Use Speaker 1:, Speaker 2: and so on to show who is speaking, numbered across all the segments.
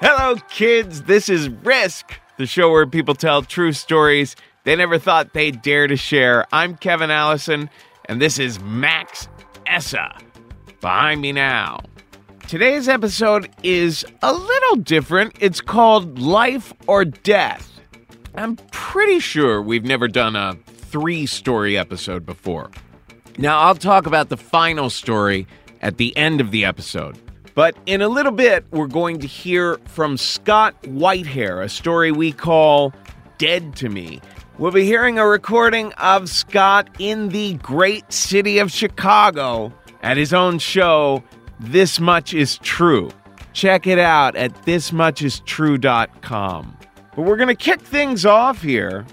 Speaker 1: Hello, kids. This is Risk, the show where people tell true stories they never thought they'd dare to share. I'm Kevin Allison, and this is Max Essa behind me now. Today's episode is a little different. It's called Life or Death. I'm pretty sure we've never done a three story episode before. Now, I'll talk about the final story at the end of the episode. But in a little bit, we're going to hear from Scott Whitehair, a story we call Dead to Me. We'll be hearing a recording of Scott in the great city of Chicago at his own show, This Much Is True. Check it out at thismuchistrue.com. But we're going to kick things off here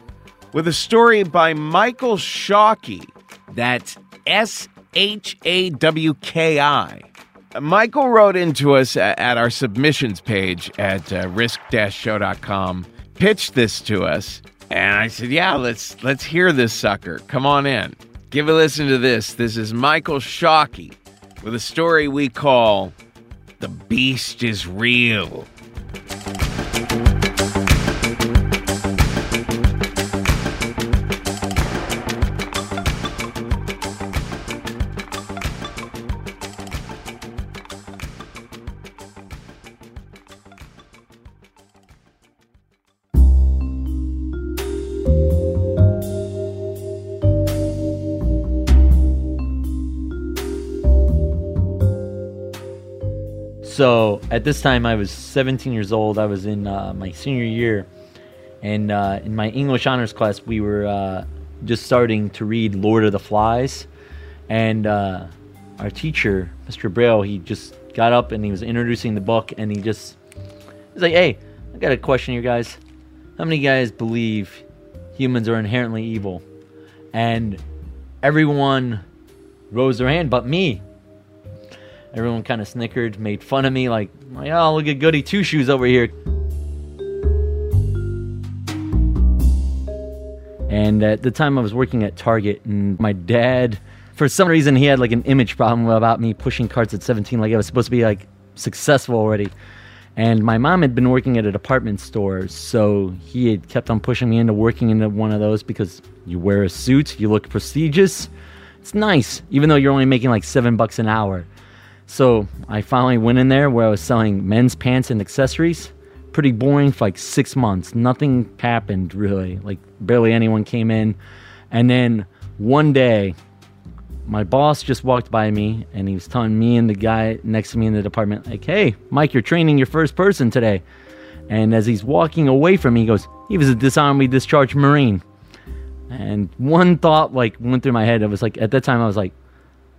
Speaker 1: with a story by Michael Shawki. That's S H A W K I. Michael wrote into us at, our submissions page at uh, risk-show.com, pitched this to us, and I said, "Yeah, let's let's hear this sucker. Come on in. Give a listen to this. This is Michael Shawki with a story we call The Beast is Real."
Speaker 2: So at this time, I was 17 years old. I was in uh, my senior year, and uh, in my English honors class, we were uh, just starting to read Lord of the Flies, and uh, our teacher, Mr. Braille, he just got up and he was introducing the book, and he just he's like, "Hey, I got a question, you guys. How many guys believe humans are inherently evil?" And everyone rose their hand, but me. Everyone kind of snickered, made fun of me, like, like, oh, look at Goody Two Shoes over here. And at the time, I was working at Target, and my dad, for some reason, he had like an image problem about me pushing carts at 17, like I was supposed to be like successful already. And my mom had been working at a department store, so he had kept on pushing me into working into one of those because you wear a suit, you look prestigious. It's nice, even though you're only making like seven bucks an hour. So I finally went in there where I was selling men's pants and accessories. Pretty boring for like six months. Nothing happened really. Like barely anyone came in. And then one day, my boss just walked by me and he was telling me and the guy next to me in the department, like, hey, Mike, you're training your first person today. And as he's walking away from me, he goes, He was a dishonorably discharged Marine. And one thought like went through my head. I was like, at that time, I was like,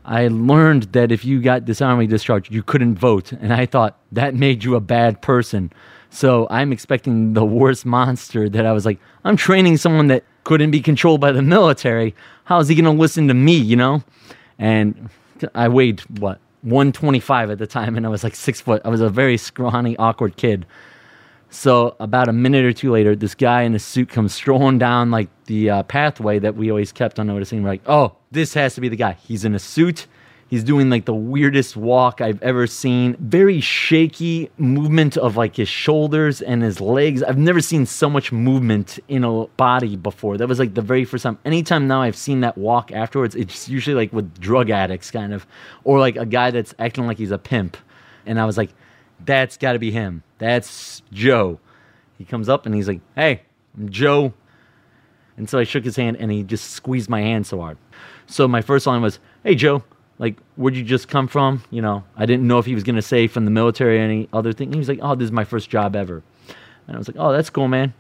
Speaker 2: I learned that if you got dishonorably discharged, you couldn't vote. And I thought that made you a bad person. So I'm expecting the worst monster that I was like, I'm training someone that couldn't be controlled by the military. How is he going to listen to me, you know? And I weighed, what, 125 at the time, and I was like six foot. I was a very scrawny, awkward kid. So about a minute or two later, this guy in a suit comes strolling down like the uh, pathway that we always kept on noticing. We're like, oh, this has to be the guy. He's in a suit. He's doing like the weirdest walk I've ever seen. Very shaky movement of like his shoulders and his legs. I've never seen so much movement in a body before. That was like the very first time. Anytime now I've seen that walk afterwards, it's usually like with drug addicts kind of, or like a guy that's acting like he's a pimp. And I was like, that's got to be him. That's Joe. He comes up and he's like, hey, I'm Joe. And so I shook his hand and he just squeezed my hand so hard. So my first line was, hey, Joe, like, where'd you just come from? You know, I didn't know if he was going to say from the military or any other thing. He was like, oh, this is my first job ever. And I was like, oh, that's cool, man.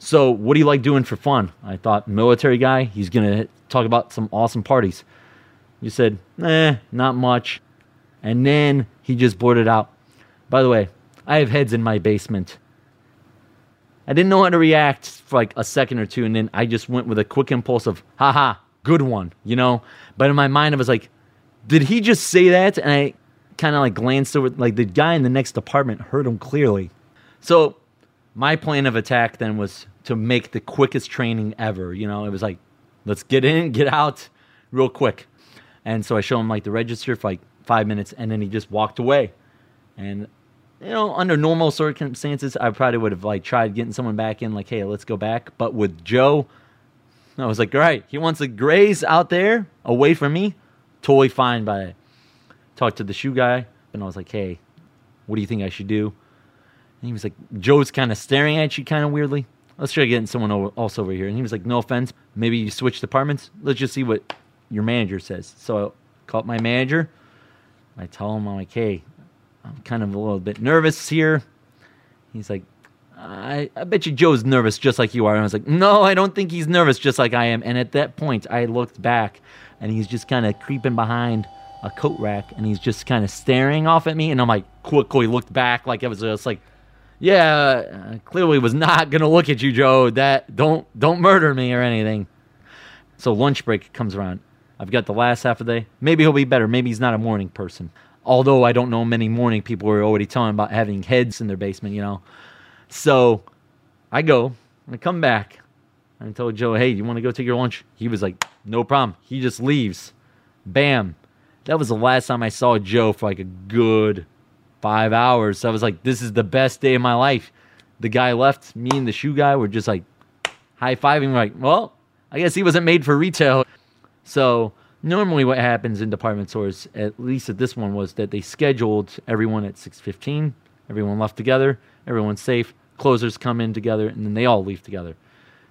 Speaker 2: So, what do you like doing for fun? I thought, military guy, he's going to talk about some awesome parties. You said, eh, not much. And then he just blurted out, by the way, I have heads in my basement. I didn't know how to react for like a second or two, and then I just went with a quick impulse of, haha, good one, you know? But in my mind, I was like, did he just say that? And I kind of like glanced over, like the guy in the next apartment heard him clearly. So my plan of attack then was to make the quickest training ever. You know, it was like, let's get in, get out real quick. And so I show him like the register for like five minutes, and then he just walked away. And you know, under normal circumstances, I probably would have like tried getting someone back in, like, hey, let's go back. But with Joe, I was like, all right, he wants to graze out there away from me totally fine by it. Talked to the shoe guy, and I was like, hey, what do you think I should do? And he was like, Joe's kind of staring at you kind of weirdly. Let's try getting someone else over here. And he was like, no offense, maybe you switch departments. Let's just see what your manager says. So I called my manager. I tell him, I'm like, hey, I'm kind of a little bit nervous here. He's like, I, I bet you Joe's nervous just like you are. And I was like, no, I don't think he's nervous just like I am. And at that point, I looked back and he's just kind of creeping behind a coat rack and he's just kind of staring off at me and i'm like quickly looked back like it was just like yeah uh, clearly was not gonna look at you joe that don't don't murder me or anything so lunch break comes around i've got the last half of the day maybe he'll be better maybe he's not a morning person although i don't know many morning people who are already telling about having heads in their basement you know so i go i come back I told Joe, hey, you want to go take your lunch? He was like, no problem. He just leaves. Bam. That was the last time I saw Joe for like a good five hours. So I was like, this is the best day of my life. The guy left, me and the shoe guy were just like high fiving, like, well, I guess he wasn't made for retail. So normally what happens in department stores, at least at this one, was that they scheduled everyone at 6.15. Everyone left together. Everyone's safe. Closers come in together, and then they all leave together.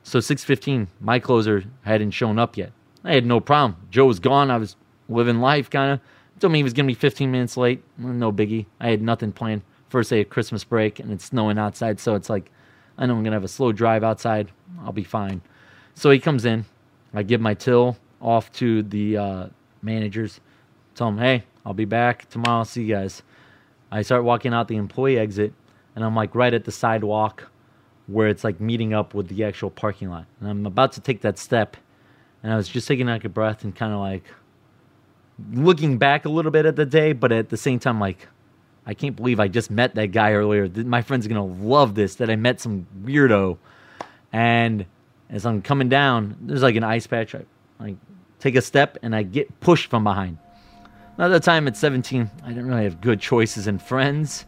Speaker 2: So 6:15, my closer hadn't shown up yet. I had no problem. Joe was gone. I was living life, kind of. Told me he was gonna be 15 minutes late. No biggie. I had nothing planned. First day of Christmas break, and it's snowing outside, so it's like, I know I'm gonna have a slow drive outside. I'll be fine. So he comes in. I give my till off to the uh, managers. Tell them, hey, I'll be back tomorrow. See you guys. I start walking out the employee exit, and I'm like right at the sidewalk where it's like meeting up with the actual parking lot. And I'm about to take that step, and I was just taking like a breath and kind of like looking back a little bit at the day, but at the same time, like, I can't believe I just met that guy earlier. My friend's gonna love this that I met some weirdo. And as I'm coming down, there's like an ice patch. I like take a step and I get pushed from behind. Another time at 17, I didn't really have good choices in friends.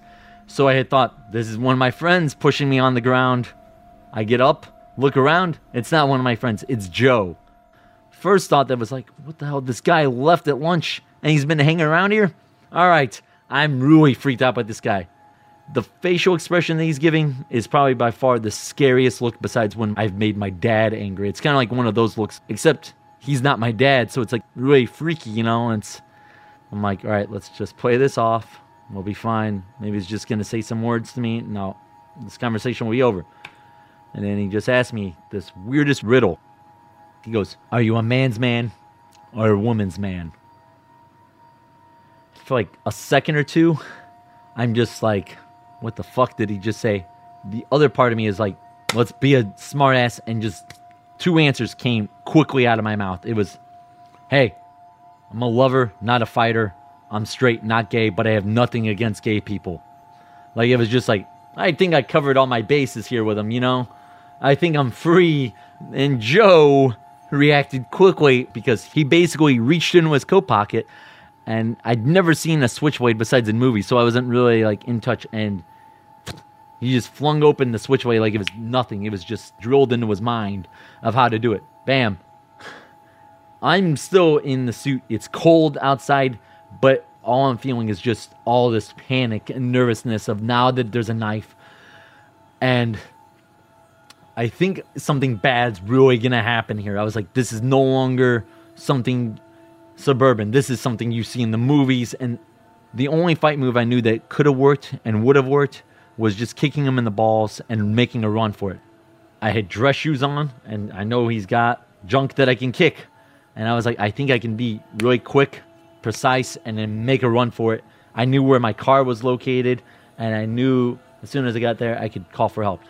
Speaker 2: So I had thought, this is one of my friends pushing me on the ground. I get up, look around. It's not one of my friends, it's Joe. First thought that was like, what the hell? This guy left at lunch and he's been hanging around here? All right, I'm really freaked out by this guy. The facial expression that he's giving is probably by far the scariest look besides when I've made my dad angry. It's kind of like one of those looks, except he's not my dad, so it's like really freaky, you know? And it's, I'm like, all right, let's just play this off. We'll be fine. Maybe he's just going to say some words to me. No, this conversation will be over. And then he just asked me this weirdest riddle. He goes, Are you a man's man or a woman's man? For like a second or two, I'm just like, What the fuck did he just say? The other part of me is like, Let's be a smartass. And just two answers came quickly out of my mouth. It was, Hey, I'm a lover, not a fighter. I'm straight, not gay, but I have nothing against gay people. Like, it was just like, I think I covered all my bases here with him, you know? I think I'm free. And Joe reacted quickly because he basically reached into his coat pocket and I'd never seen a switchblade besides in movies, so I wasn't really like in touch and he just flung open the switchway like it was nothing. It was just drilled into his mind of how to do it. Bam. I'm still in the suit. It's cold outside, but all I'm feeling is just all this panic and nervousness of now that there's a knife and I think something bad's really gonna happen here. I was like, this is no longer something suburban. This is something you see in the movies. And the only fight move I knew that could have worked and would have worked was just kicking him in the balls and making a run for it. I had dress shoes on, and I know he's got junk that I can kick. And I was like, I think I can be really quick, precise, and then make a run for it. I knew where my car was located, and I knew as soon as I got there, I could call for help.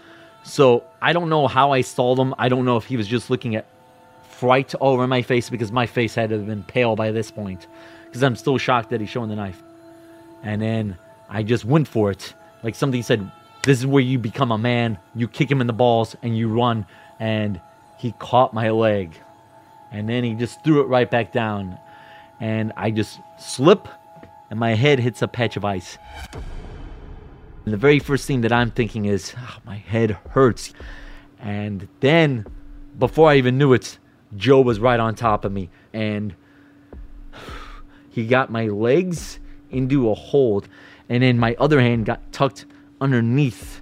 Speaker 2: So I don't know how I stalled him. I don't know if he was just looking at fright over my face because my face had to have been pale by this point because I'm still shocked that he's showing the knife. And then I just went for it. Like somebody said, this is where you become a man. You kick him in the balls and you run. And he caught my leg. And then he just threw it right back down. And I just slip and my head hits a patch of ice. And the very first thing that I'm thinking is, oh, my head hurts. And then, before I even knew it, Joe was right on top of me. And he got my legs into a hold. And then my other hand got tucked underneath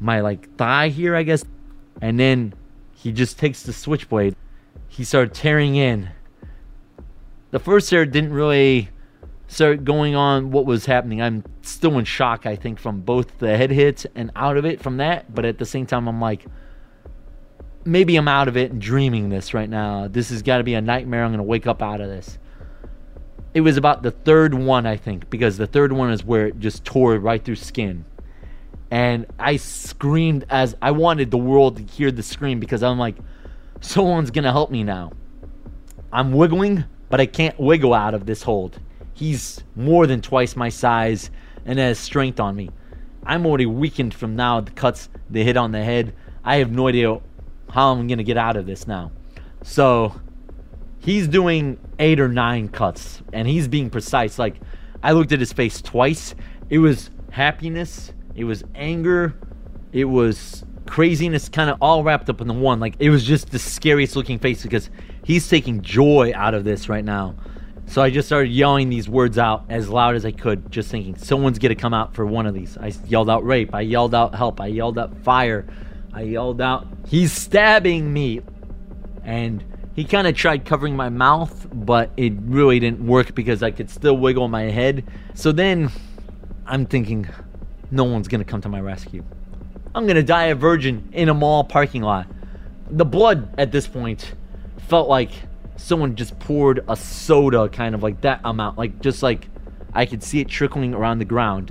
Speaker 2: my like thigh here, I guess. And then he just takes the switchblade. He started tearing in. The first tear didn't really start going on what was happening. I'm still in shock, I think, from both the head hits and out of it from that. But at the same time, I'm like, maybe I'm out of it and dreaming this right now. This has got to be a nightmare. I'm going to wake up out of this. It was about the third one, I think, because the third one is where it just tore right through skin. And I screamed as I wanted the world to hear the scream because I'm like, someone's to help me now. I'm wiggling, but I can't wiggle out of this hold. He's more than twice my size and has strength on me. I'm already weakened from now the cuts, the hit on the head. I have no idea how I'm to get out of this now. So he's doing eight or nine cuts and he's being precise. Like I looked at his face twice. It was happiness, it was anger, it was craziness kind of all wrapped up in the one. Like it was just the scariest looking face because he's taking joy out of this right now. So I just started yelling these words out as loud as I could, just thinking, someone's gonna come out for one of these. I yelled out rape, I yelled out help, I yelled out fire, I yelled out, he's stabbing me. And he kind of tried covering my mouth, but it really didn't work because I could still wiggle my head. So then I'm thinking, no one's gonna come to my rescue. I'm gonna die a virgin in a mall parking lot. The blood at this point felt like someone just poured a soda kind of like that amount like just like i could see it trickling around the ground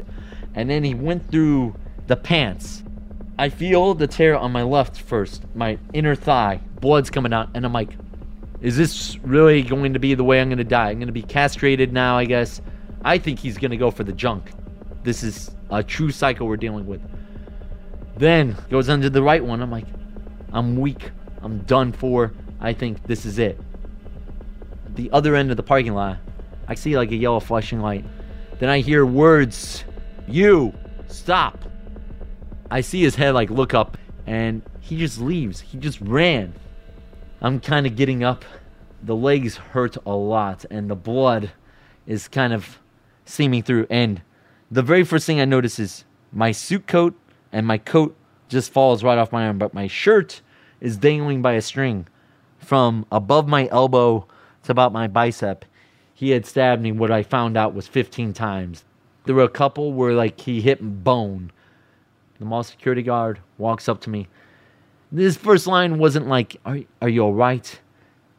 Speaker 2: and then he went through the pants i feel the tear on my left first my inner thigh blood's coming out and i'm like is this really going to be the way i'm going to die i'm going to be castrated now i guess i think he's going to go for the junk this is a true cycle we're dealing with then goes under the right one i'm like i'm weak i'm done for i think this is it the other end of the parking lot, I see like a yellow flashing light. Then I hear words, You, stop. I see his head like look up and he just leaves. He just ran. I'm kind of getting up. The legs hurt a lot and the blood is kind of seaming through. And the very first thing I notice is my suit coat and my coat just falls right off my arm, but my shirt is dangling by a string from above my elbow to about my bicep. He had stabbed me, what I found out was 15 times. There were a couple where like he hit bone, The mall security guard walks up to me. This first line wasn't like, Are, are you all right?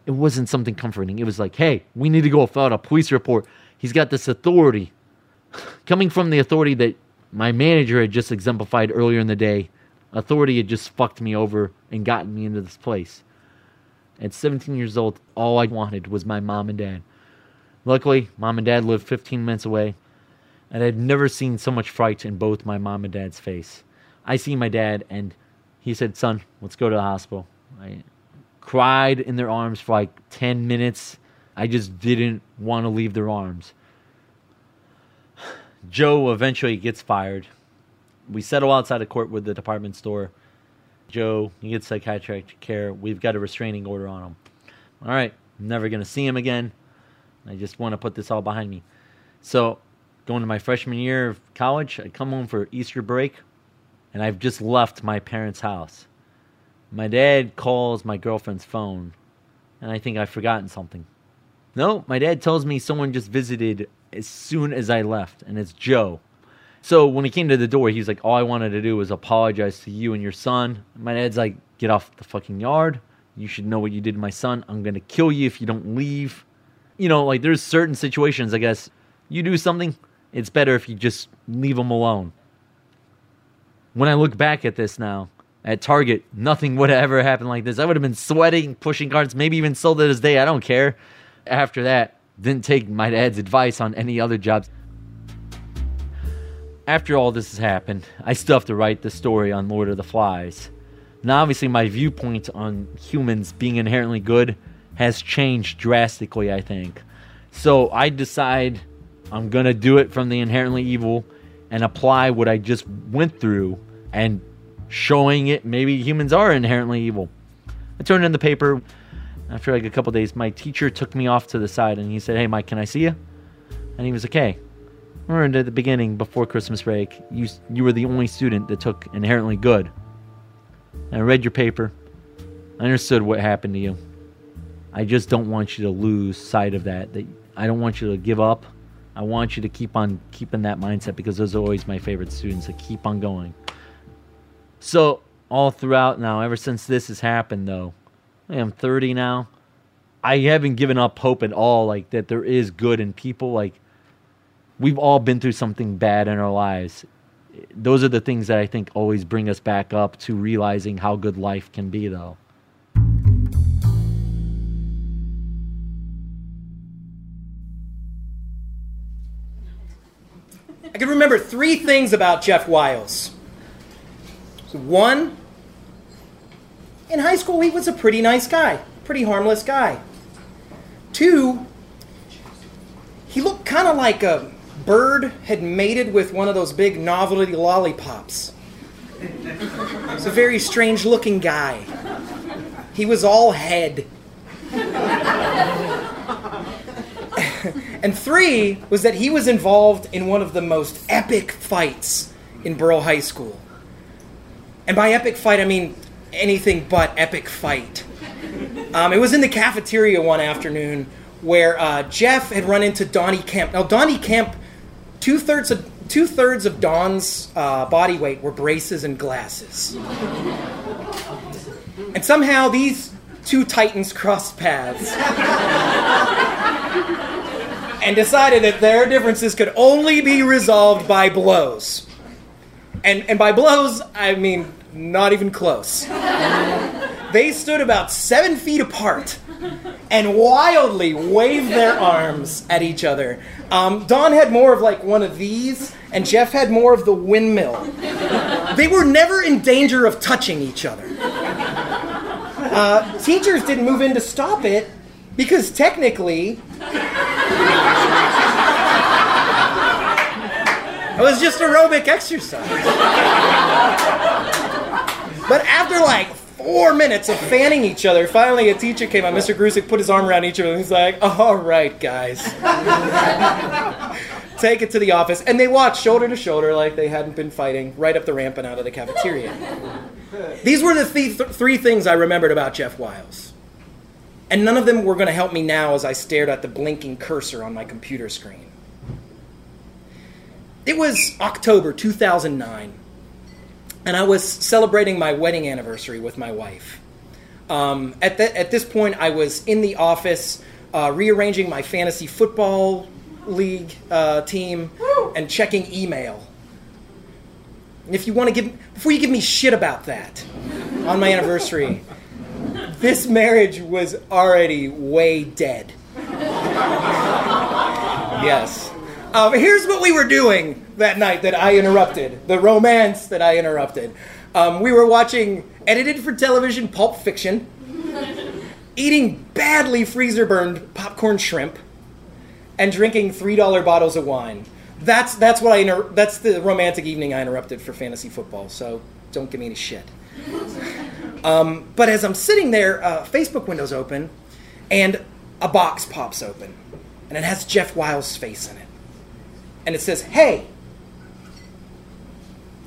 Speaker 2: It wasn't something comforting. It was like, Hey, we need to go out a police report. He's got this authority. Coming from the authority that my manager had just exemplified earlier in the day, authority had just fucked me over and gotten me into this place. At 17 years old, all I wanted was my mom and dad. Luckily, mom and dad lived 15 minutes away, and I'd never seen so much fright in both my mom and dad's face. I see my dad, and he said, Son, let's go to the hospital. I cried in their arms for like 10 minutes. I just didn't want to leave their arms. Joe eventually gets fired. We settle outside of court with the department store. Joe, he gets psychiatric care. We've got a restraining order on him. All right, I'm never going to see him again. I just want to put this all behind me. So, going to my freshman year of college, I come home for Easter break, and I've just left my parents' house. My dad calls my girlfriend's phone, and I think I've forgotten something. No, my dad tells me someone just visited as soon as I left, and it's Joe. So when he came to the door, he's like, All I wanted to do was apologize to you and your son. My dad's like, Get off the fucking yard. You should know what you did to my son. I'm going to kill you if you don't leave. You know, like there's certain situations, I guess, you do something, it's better if you just leave them alone. When I look back at this now, at Target, nothing would have ever happened like this. I would have been sweating, pushing carts, maybe even sold to this day. I don't care. After that, didn't take my dad's advice on any other jobs. After all this has happened, I still have to write the story on Lord of the Flies. Now, obviously, my viewpoint on humans being inherently good has changed drastically, I think. So I decide I'm going to do it from the inherently evil and apply what I just went through and showing it maybe humans are inherently evil. I turned in the paper. After like a couple days, my teacher took me off to the side and he said, Hey, Mike, can I see you? And he was like, Hey, remember at the beginning before Christmas break, you, you were the only student that took inherently good. And I read your paper. I understood what happened to you. I just don't want you to lose sight of that. That I don't want you to give up. I want you to keep on keeping that mindset because those are always my favorite students that keep on going. So all throughout now, ever since this has happened though, I am 30 now. I haven't given up hope at all, like that there is good in people. Like we've all been through something bad in our lives. Those are the things that I think always bring us back up to realizing how good life can be, though.
Speaker 3: I can remember three things about Jeff Wiles. One, in high school, he was a pretty nice guy, pretty harmless guy. Two, he looked kind of like a bird had mated with one of those big novelty lollipops. He's a very strange looking guy. He was all head. And three was that he was involved in one of the most epic fights in Burrell High School. And by epic fight, I mean anything but epic fight. Um, it was in the cafeteria one afternoon where uh, Jeff had run into Donnie Kemp. Now, Donnie Kemp, two thirds of two thirds of Don's uh, body weight were braces and glasses, and somehow these two titans crossed paths and decided that their differences could only be resolved by blows. And and by blows, I mean not even close. they stood about seven feet apart and wildly waved their arms at each other. Um, Don had more of like one of these, and Jeff had more of the windmill. They were never in danger of touching each other. Uh, teachers didn't move in to stop it because technically. It was just aerobic exercise. But after like four minutes of fanning each other, finally a teacher came out. Mr. Grusick put his arm around each of them. He's like, all right, guys. Take it to the office. And they walked shoulder to shoulder like they hadn't been fighting right up the ramp and out of the cafeteria. These were the th- th- three things I remembered about Jeff Wiles. And none of them were going to help me now as I stared at the blinking cursor on my computer screen. It was October 2009. and I was celebrating my wedding anniversary with my wife. Um, at, the, at this point, I was in the office uh, rearranging my fantasy football league uh, team and checking email. And if you want to give, before you give me shit about that on my anniversary, this marriage was already way dead. yes. Um, here's what we were doing that night that I interrupted the romance that I interrupted. Um, we were watching edited for television Pulp Fiction, eating badly freezer burned popcorn shrimp, and drinking $3 bottles of wine. That's, that's, what I inter- that's the romantic evening I interrupted for fantasy football, so don't give me any shit. Um, but as I'm sitting there, uh, Facebook window's open, and a box pops open, and it has Jeff Wiles' face in it. And it says, Hey!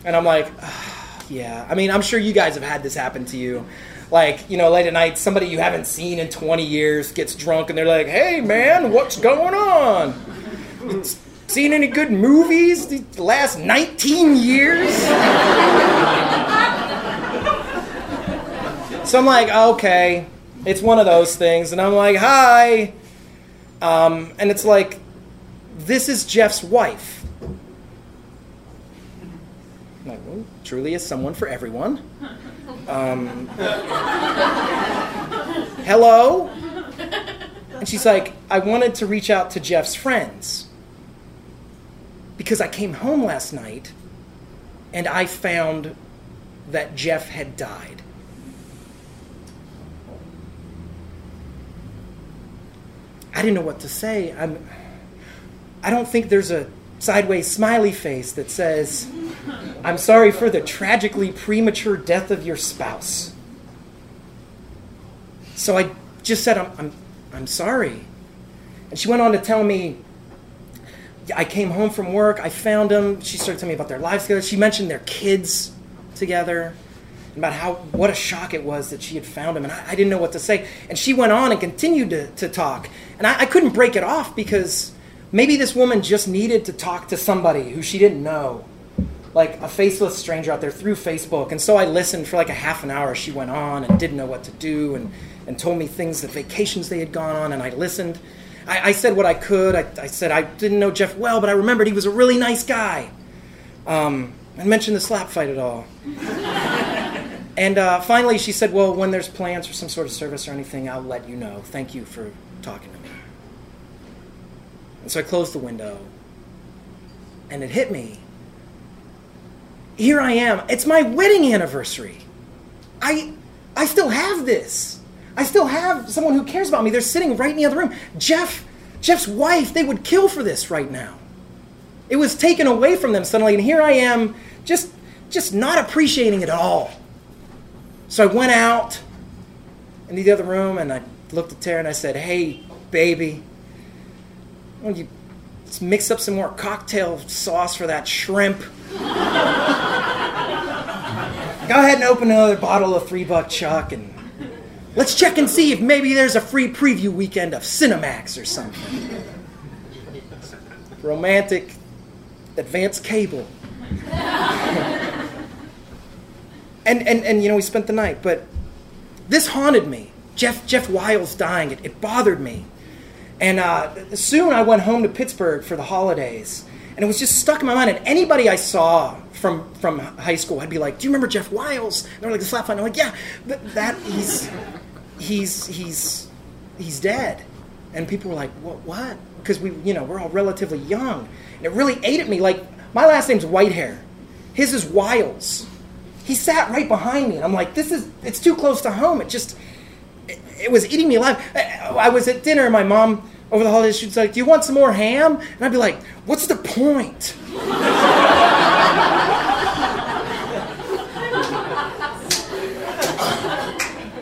Speaker 3: And I'm like, "Ah, Yeah. I mean, I'm sure you guys have had this happen to you. Like, you know, late at night, somebody you haven't seen in 20 years gets drunk, and they're like, Hey, man, what's going on? Seen any good movies the last 19 years? So I'm like, okay, it's one of those things. And I'm like, hi. Um, and it's like, this is Jeff's wife. I'm like, well, truly is someone for everyone. Um, hello? And she's like, I wanted to reach out to Jeff's friends because I came home last night and I found that Jeff had died. I didn't know what to say. I'm, I don't think there's a sideways smiley face that says, I'm sorry for the tragically premature death of your spouse. So I just said, I'm, I'm, I'm sorry. And she went on to tell me, I came home from work, I found them. She started telling me about their lives together. She mentioned their kids together about how what a shock it was that she had found him and I, I didn't know what to say and she went on and continued to, to talk and I, I couldn't break it off because maybe this woman just needed to talk to somebody who she didn't know. Like a faceless stranger out there through facebook. And so i listened for like a half an hour. She went on and didn't know what to do and, and told me things that vacations they had gone on. And i listened. I, I said what i could. I, I said i didn't know jeff well but i remembered he was a really nice guy. Um, and mentioned the slap fight at all. And uh, finally, she said, Well, when there's plans for some sort of service or anything, I'll let you know. Thank you for talking to me. And so I closed the window, and it hit me. Here I am. It's my wedding anniversary. I, I still have this. I still have someone who cares about me. They're sitting right in the other room. Jeff, Jeff's wife, they would kill for this right now. It was taken away from them suddenly, and here I am, just, just not appreciating it at all. So I went out in the other room and I looked at Tara and I said, Hey, baby, you let's mix up some more cocktail sauce for that shrimp? Go ahead and open another bottle of three buck chuck and let's check and see if maybe there's a free preview weekend of Cinemax or something. Romantic advanced cable. and, and, and you know, we spent the night, but this haunted me. Jeff, Jeff Wiles dying, it, it bothered me. And uh, soon I went home to Pittsburgh for the holidays, and it was just stuck in my mind. And anybody I saw from, from high school, I'd be like, "Do you remember Jeff Wiles?" And they're like, "The slap fight." And I'm like, "Yeah, but that he's he's he's he's dead." And people were like, "What? What?" Because we, you know, we're all relatively young, and it really ate at me. Like my last name's Whitehair, his is Wiles. He sat right behind me, and I'm like, "This is it's too close to home." It just it, was eating me alive. I was at dinner, and my mom over the holidays she's like, "Do you want some more ham?" And I'd be like, "What's the point?"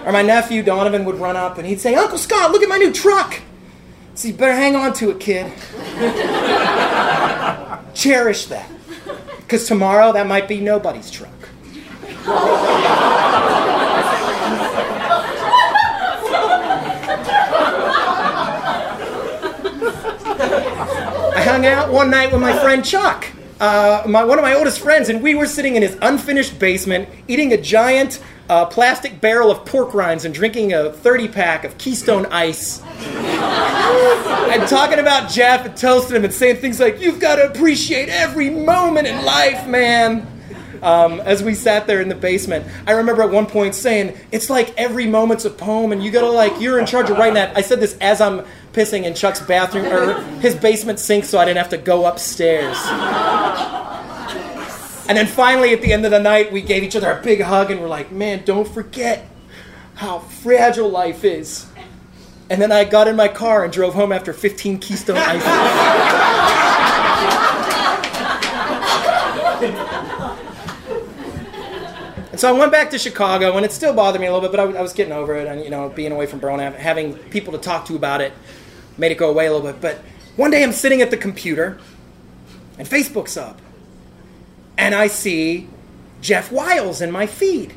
Speaker 3: or my nephew Donovan would run up and he'd say, "Uncle Scott, look at my new truck." So you better hang on to it, kid. Cherish that, because tomorrow that might be nobody's truck. Hung out one night with my friend Chuck. uh, my, one of my oldest friends, and we were sitting in his unfinished basement eating a giant uh, plastic barrel of pork rinds and drinking a 30 pack of Keystone Ice. and talking about Jeff and toasting him and saying things like, You've got to appreciate every moment in life, man. Um, as we sat there in the basement, I remember at one point saying, It's like every moment's a poem, and you gotta, like, you're in charge of writing that. I said this as I'm pissing in Chuck's bathroom or his basement sink so I didn't have to go upstairs. And then finally, at the end of the night, we gave each other a big hug and we're like, man, don't forget how fragile life is. And then I got in my car and drove home after 15 Keystone Ices. and so I went back to Chicago, and it still bothered me a little bit, but I, I was getting over it. And, you know, being away from Burlington, having people to talk to about it made it go away a little bit. But one day I'm sitting at the computer, and Facebook's up and I see Jeff Wiles in my feed.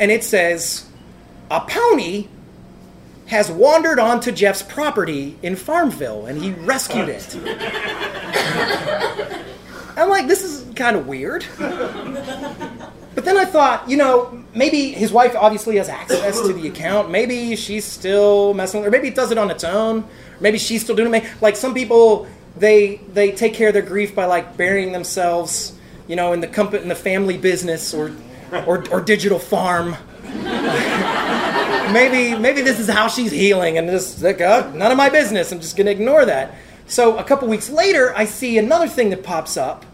Speaker 3: And it says, A pony has wandered onto Jeff's property in Farmville and he rescued it. I'm like, this is kind of weird. But then I thought, you know, maybe his wife obviously has access to the account. Maybe she's still messing with, or maybe it does it on its own. Maybe she's still doing it. Like some people, they they take care of their grief by like burying themselves you know, in the company, in the family business or, or, or digital farm. maybe, maybe this is how she's healing, and just like, oh, none of my business. I'm just to ignore that. So a couple weeks later, I see another thing that pops up.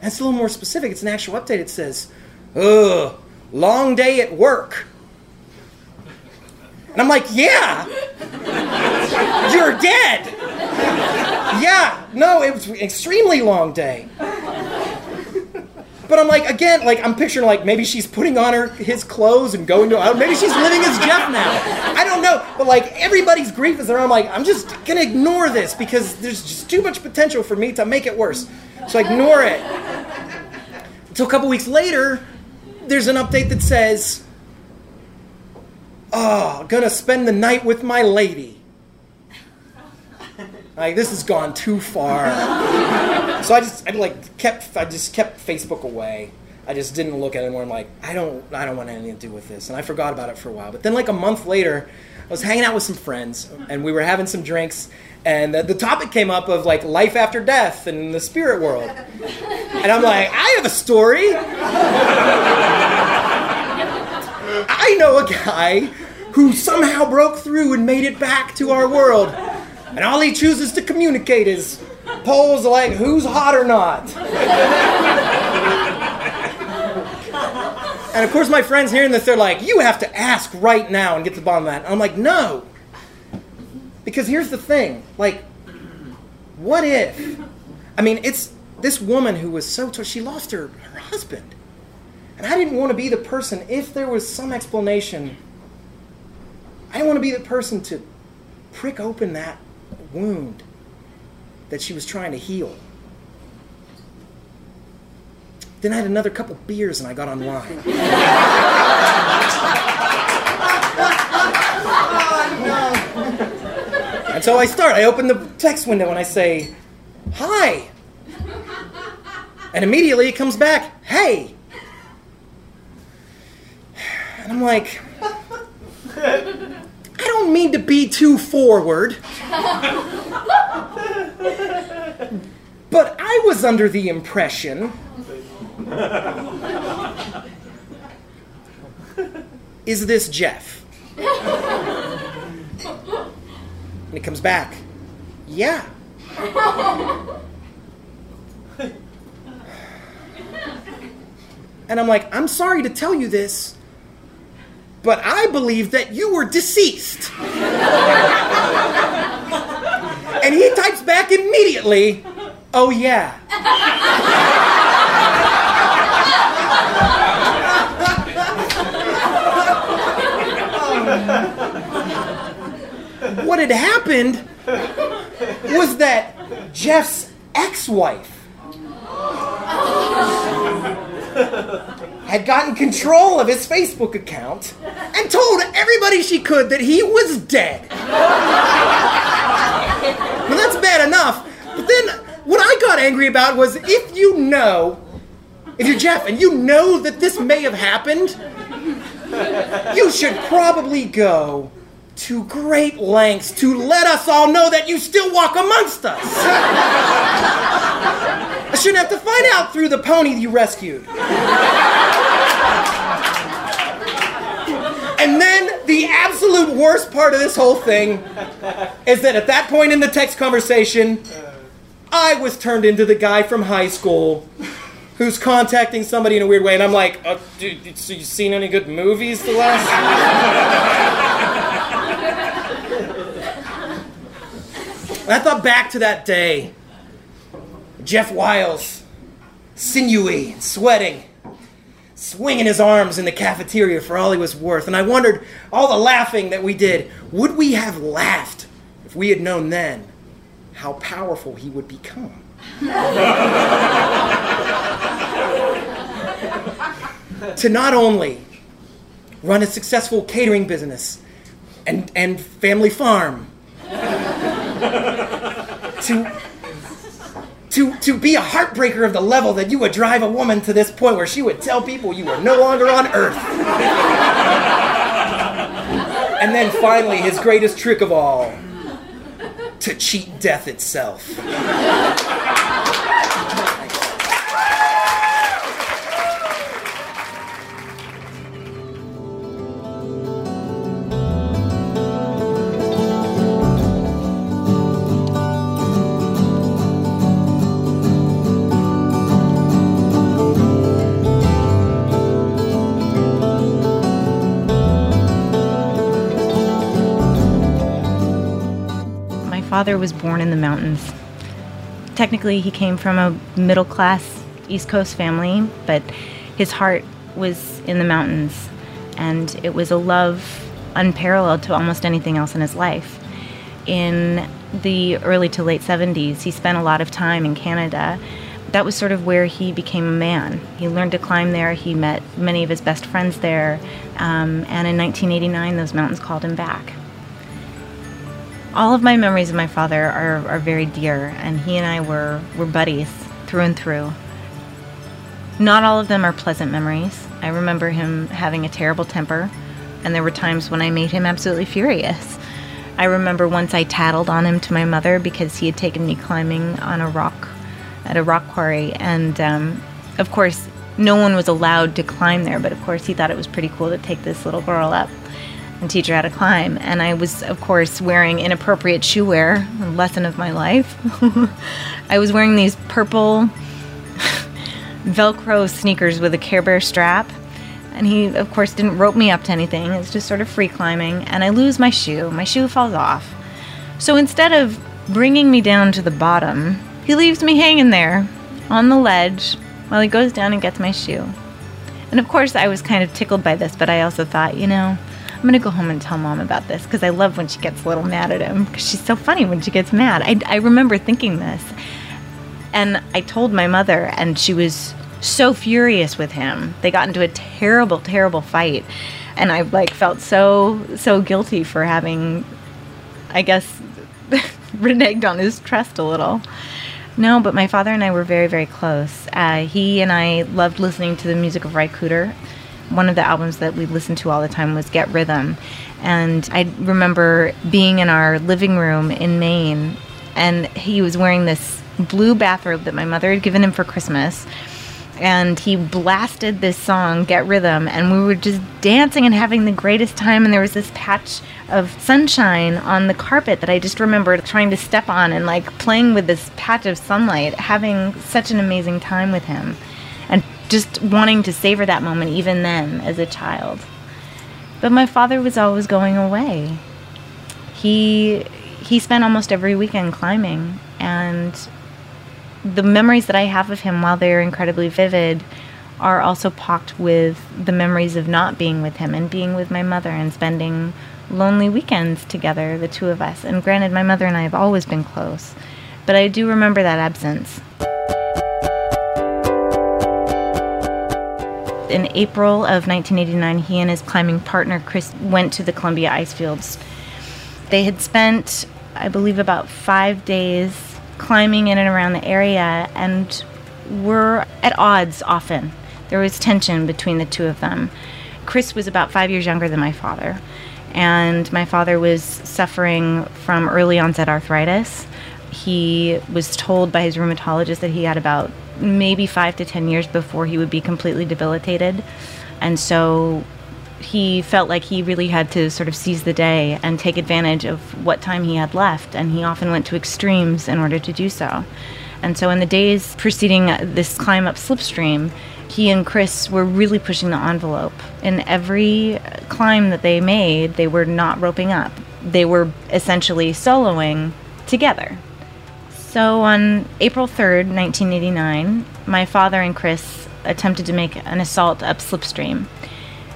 Speaker 3: And it's a little more specific. It's an actual update. It says, "Ugh, long day at work." And I'm like, "Yeah, you're dead." yeah, no, it was an extremely long day. But I'm like, again, like I'm picturing like maybe she's putting on her his clothes and going to maybe she's living as Jeff now. I don't know. But like everybody's grief is there. I'm like, I'm just gonna ignore this because there's just too much potential for me to make it worse. So I ignore it. Until a couple weeks later, there's an update that says, Oh, gonna spend the night with my lady. Like this has gone too far. so I just I like kept I just kept Facebook away. I just didn't look at it anymore. I'm like, I don't I don't want anything to do with this. And I forgot about it for a while. But then like a month later, I was hanging out with some friends and we were having some drinks and the, the topic came up of like life after death and the spirit world. And I'm like, I have a story. I know a guy who somehow broke through and made it back to our world and all he chooses to communicate is polls like who's hot or not. and of course, my friends hearing this, they're like, you have to ask right now and get to the bottom of that. And I'm like, no. Because here's the thing like, what if? I mean, it's this woman who was so, t- she lost her, her husband. And I didn't want to be the person, if there was some explanation, I didn't want to be the person to prick open that wound that she was trying to heal. Then I had another couple beers and I got online. oh, no. And so I start. I open the text window and I say, Hi. And immediately it comes back, Hey. And I'm like, I don't mean to be too forward. but I was under the impression. Is this Jeff? And he comes back. Yeah. And I'm like, I'm sorry to tell you this, but I believe that you were deceased. and he types back immediately, oh yeah. what had happened was that Jeff's ex wife had gotten control of his Facebook account and told everybody she could that he was dead. well, that's bad enough. But then what I got angry about was if you know, if you're Jeff and you know that this may have happened, you should probably go to great lengths to let us all know that you still walk amongst us. I shouldn't have to find out through the pony you rescued. And then the absolute worst part of this whole thing is that at that point in the text conversation, I was turned into the guy from high school who's contacting somebody in a weird way, and I'm like, uh, dude, so you seen any good movies the last? I thought back to that day. Jeff Wiles, sinewy and sweating, swinging his arms in the cafeteria for all he was worth. And I wondered, all the laughing that we did, would we have laughed if we had known then how powerful he would become? to not only run a successful catering business and, and family farm, to, to, to be a heartbreaker of the level that you would drive a woman to this point where she would tell people you were no longer on earth. and then finally, his greatest trick of all to cheat death itself.
Speaker 4: Father was born in the mountains. Technically, he came from a middle class East Coast family, but his heart was in the mountains, and it was a love unparalleled to almost anything else in his life. In the early to late 70s, he spent a lot of time in Canada. That was sort of where he became a man. He learned to climb there, he met many of his best friends there, um, and in 1989, those mountains called him back all of my memories of my father are, are very dear, and he and I were, were buddies through and through. Not all of them are pleasant memories. I remember him having a terrible temper, and there were times when I made him absolutely furious. I remember once I tattled on him to my mother because he had taken me climbing on a rock at a rock quarry, and um, of course, no one was allowed to climb there, but of course, he thought it was pretty cool to take this little girl up and teach her how to climb. And I was, of course, wearing inappropriate shoe wear, a lesson of my life. I was wearing these purple Velcro sneakers with a Care Bear strap. And he, of course, didn't rope me up to anything. It's just sort of free climbing. And I lose my shoe. My shoe falls off. So instead of bringing me down to the bottom, he leaves me hanging there on the ledge while he goes down and gets my shoe. And of course, I was kind of tickled by this, but I also thought, you know, I'm gonna go home and tell mom about this because I love when she gets a little mad at him because she's so funny when she gets mad. I, I remember thinking this. And I told my mother, and she was so furious with him. They got into a terrible, terrible fight. And I like felt so, so guilty for having, I guess, reneged on his trust a little. No, but my father and I were very, very close. Uh, he and I loved listening to the music of Ry Cooder one of the albums that we listened to all the time was Get Rhythm. And I remember being in our living room in Maine, and he was wearing this blue bathrobe that my mother had given him for Christmas. And he blasted this song, Get Rhythm, and we were just dancing and having the greatest time. And there was this patch of sunshine on the carpet that I just remember trying to step on and like playing with this patch of sunlight, having such an amazing time with him just wanting to savor that moment even then as a child. But my father was always going away. He he spent almost every weekend climbing and the memories that I have of him while they're incredibly vivid are also pocked with the memories of not being with him and being with my mother and spending lonely weekends together, the two of us. And granted, my mother and I have always been close, but I do remember that absence. In April of 1989, he and his climbing partner Chris went to the Columbia ice fields. They had spent, I believe, about five days climbing in and around the area and were at odds often. There was tension between the two of them. Chris was about five years younger than my father, and my father was suffering from early onset arthritis. He was told by his rheumatologist that he had about maybe five to ten years before he would be completely debilitated. And so he felt like he really had to sort of seize the day and take advantage of what time he had left, and he often went to extremes in order to do so. And so, in the days preceding this climb up slipstream, he and Chris were really pushing the envelope. In every climb that they made, they were not roping up. They were essentially soloing together. So on April 3rd, 1989, my father and Chris attempted to make an assault up Slipstream.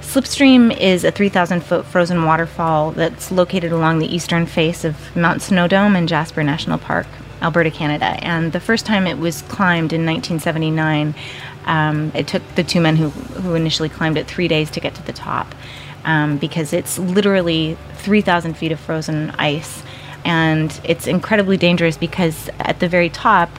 Speaker 4: Slipstream is a 3,000 foot frozen waterfall that's located along the eastern face of Mount Snowdome in Jasper National Park, Alberta, Canada. And the first time it was climbed in 1979, um, it took the two men who, who initially climbed it three days to get to the top um, because it's literally 3,000 feet of frozen ice. And it's incredibly dangerous because at the very top,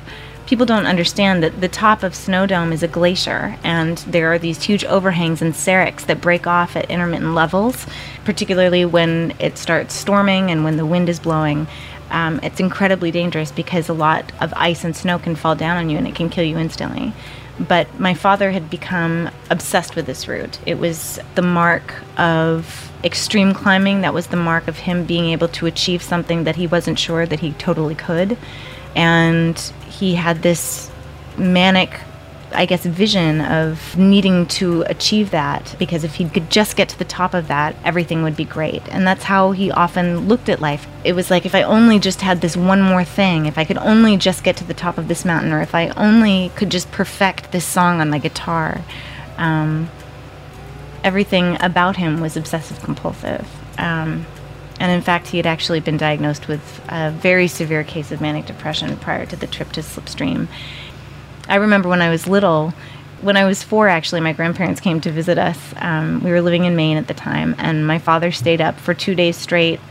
Speaker 4: people don't understand that the top of Snow Dome is a glacier, and there are these huge overhangs and seracs that break off at intermittent levels, particularly when it starts storming and when the wind is blowing. Um, it's incredibly dangerous because a lot of ice and snow can fall down on you and it can kill you instantly. But my father had become obsessed with this route. It was the mark of extreme climbing, that was the mark of him being able to achieve something that he wasn't sure that he totally could. And he had this manic I guess, vision of needing to achieve that because if he could just get to the top of that, everything would be great. And that's how he often looked at life. It was like, if I only just had this one more thing, if I could only just get to the top of this mountain, or if I only could just perfect this song on my guitar. Um, everything about him was obsessive compulsive. Um, and in fact, he had actually been diagnosed with a very severe case of manic depression prior to the trip to Slipstream. I remember when I was little, when I was four, actually, my grandparents came to visit us. Um, we were living in Maine at the time, and my father stayed up for two days straight,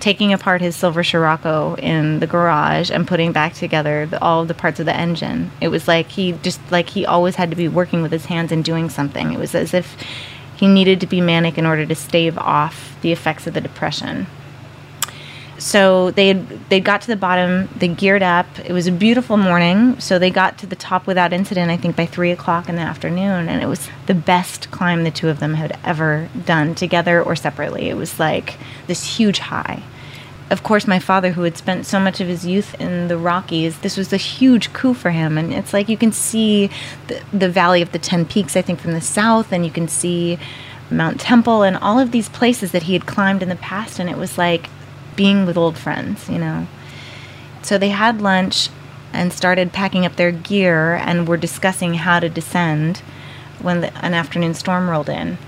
Speaker 4: taking apart his silver Scirocco in the garage and putting back together the, all the parts of the engine. It was like he just like he always had to be working with his hands and doing something. It was as if he needed to be manic in order to stave off the effects of the depression so they they got to the bottom. They geared up. It was a beautiful morning. So they got to the top without incident. I think by three o'clock in the afternoon, and it was the best climb the two of them had ever done together or separately. It was like this huge high. Of course, my father, who had spent so much of his youth in the Rockies, this was a huge coup for him. And it's like you can see the, the Valley of the Ten Peaks, I think, from the south, and you can see Mount Temple and all of these places that he had climbed in the past. And it was like being with old friends, you know. So they had lunch and started packing up their gear and were discussing how to descend when the, an afternoon storm rolled in.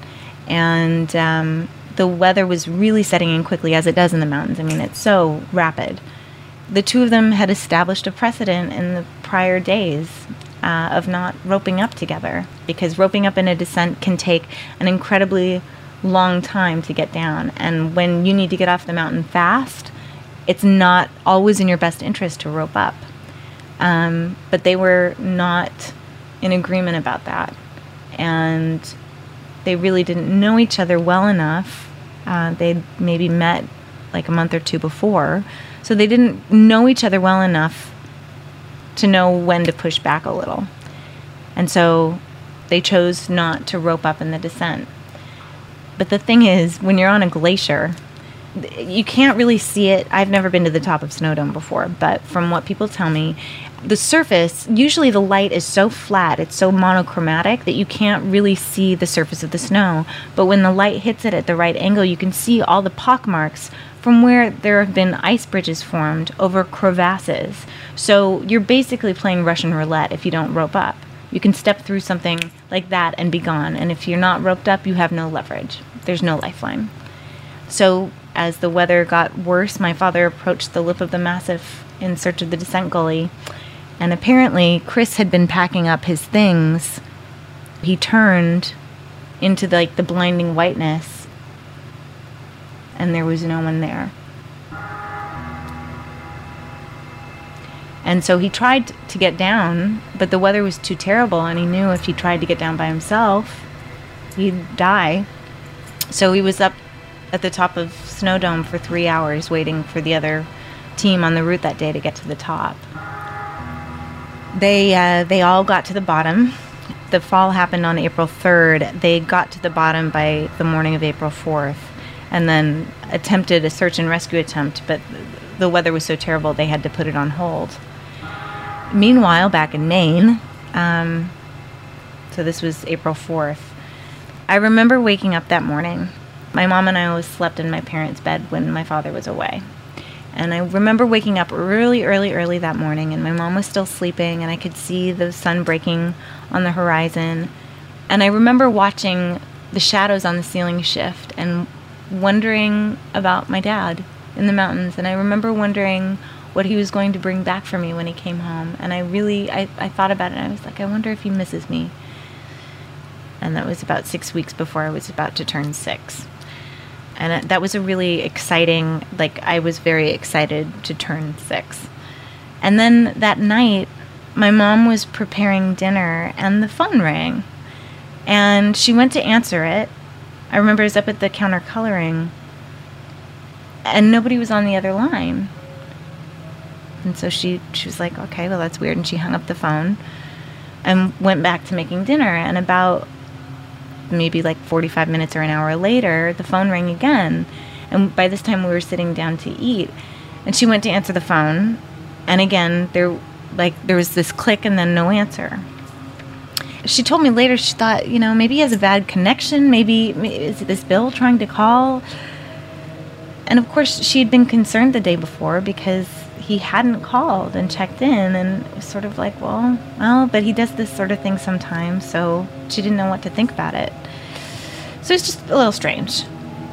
Speaker 4: And um, the weather was really setting in quickly, as it does in the mountains. I mean, it's so rapid. The two of them had established a precedent in the prior days uh, of not roping up together because roping up in a descent can take an incredibly long time to get down. And when you need to get off the mountain fast, it's not always in your best interest to rope up. Um, but they were not in agreement about that. And they really didn't know each other well enough. Uh, they'd maybe met like a month or two before. So they didn't know each other well enough to know when to push back a little. And so they chose not to rope up in the descent. But the thing is, when you're on a glacier, you can't really see it. I've never been to the top of Snowdome before, but from what people tell me, the surface, usually the light is so flat, it's so monochromatic that you can't really see the surface of the snow. But when the light hits it at the right angle, you can see all the pockmarks from where there have been ice bridges formed over crevasses. So you're basically playing Russian roulette if you don't rope up. You can step through something like that and be gone. And if you're not roped up, you have no leverage. There's no lifeline. So, as the weather got worse, my father approached the lip of the massif in search of the descent gully. And apparently, Chris had been packing up his things. He turned into the, like the blinding whiteness, and there was no one there. And so he tried to get down, but the weather was too terrible, and he knew if he tried to get down by himself, he'd die. So he was up at the top of Snow Dome for three hours waiting for the other team on the route that day to get to the top. They uh, they all got to the bottom. The fall happened on April 3rd. They got to the bottom by the morning of April 4th, and then attempted a search and rescue attempt, but the weather was so terrible they had to put it on hold. Meanwhile, back in Maine, um, so this was April 4th, I remember waking up that morning. My mom and I always slept in my parents' bed when my father was away. And I remember waking up really early, early that morning, and my mom was still sleeping, and I could see the sun breaking on the horizon. And I remember watching the shadows on the ceiling shift and wondering about my dad in the mountains. And I remember wondering what he was going to bring back for me when he came home. And I really, I, I thought about it, and I was like, I wonder if he misses me. And that was about six weeks before I was about to turn six. And that was a really exciting like i was very excited to turn six. And then that night my mom was preparing dinner and the phone rang. And she went to answer it. I remember i was up at the counter coloring. And nobody was on the other line and so she she was like okay well that's weird and she hung up the phone and went back to making dinner and about maybe like 45 minutes or an hour later, the phone rang again. And by this time, we were sitting down to eat. And she went to answer the phone. And again, there, like, there was this click and then no answer. She told me later she thought, you know, maybe he has a bad connection. Maybe is this Bill trying to call? And of course, she had been concerned the day before because he hadn't called and checked in and sort of like well well but he does this sort of thing sometimes so she didn't know what to think about it. So it's just a little strange.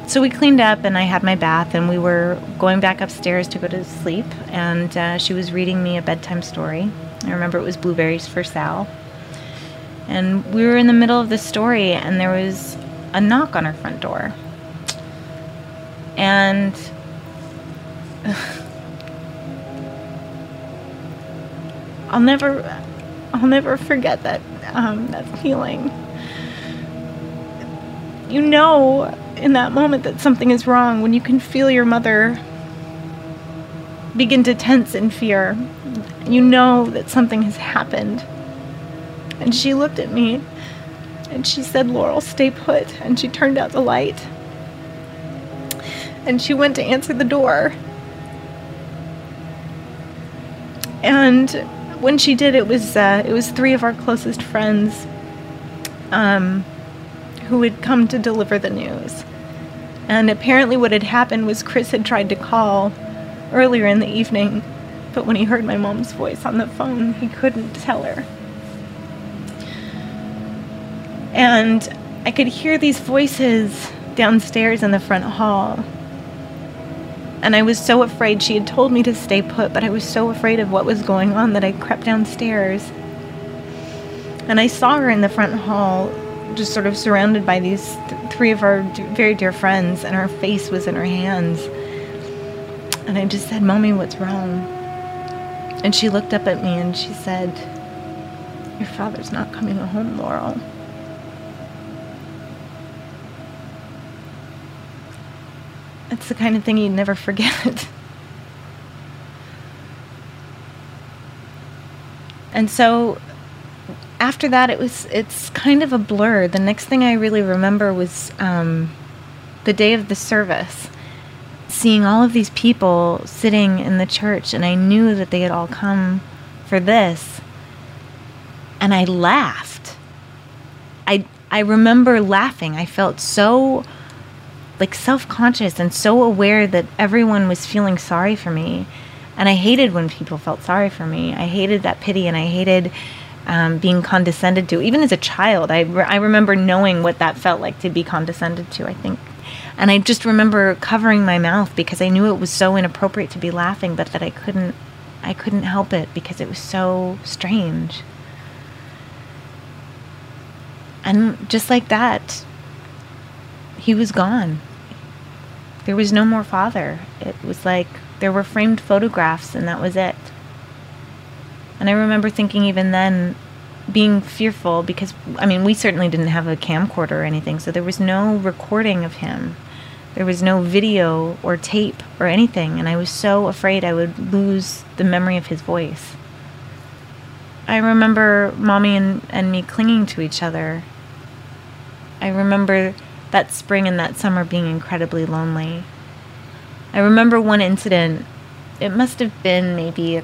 Speaker 4: So we cleaned up and i had my bath and we were going back upstairs to go to sleep and uh, she was reading me a bedtime story. I remember it was blueberries for sal. And we were in the middle of the story and there was a knock on her front door. And I'll never, I'll never forget that um, that feeling. You know, in that moment, that something is wrong when you can feel your mother begin to tense in fear. You know that something has happened. And she looked at me and she said, Laurel, stay put. And she turned out the light. And she went to answer the door. And when she did, it was uh, it was three of our closest friends um, who had come to deliver the news. And apparently, what had happened was Chris had tried to call earlier in the evening, but when he heard my mom's voice on the phone, he couldn't tell her. And I could hear these voices downstairs in the front hall and I was so afraid. She had told me to stay put, but I was so afraid of what was going on that I crept downstairs. And I saw her in the front hall, just sort of surrounded by these th- three of our d- very dear friends, and her face was in her hands. And I just said, Mommy, what's wrong? And she looked up at me and she said, Your father's not coming home, Laurel. It's the kind of thing you'd never forget. and so after that it was it's kind of a blur. The next thing i really remember was um, the day of the service. Seeing all of these people sitting in the church and i knew that they had all come for this. And i laughed. I i remember laughing. I felt so like self-conscious and so aware that everyone was feeling sorry for me. And i hated when people felt sorry for me. I hated that pity and i hated um, being condescended to. Even as a child I, re- I remember knowing what that felt like to be condescended to i think. And i just remember covering my mouth because i knew it was so inappropriate to be laughing but that i couldn't i couldn't help it because it was so strange. And just like that he was gone there was no more father. It was like there were framed photographs and that was it. And I remember thinking even then, being fearful because, I mean, we certainly didn't have a camcorder or anything, so there was no recording of him. There was no video or tape or anything, and I was so afraid I would lose the memory of his voice. I remember mommy and, and me clinging to each other. I remember that spring and that summer being incredibly lonely. I remember one incident. It must have been maybe,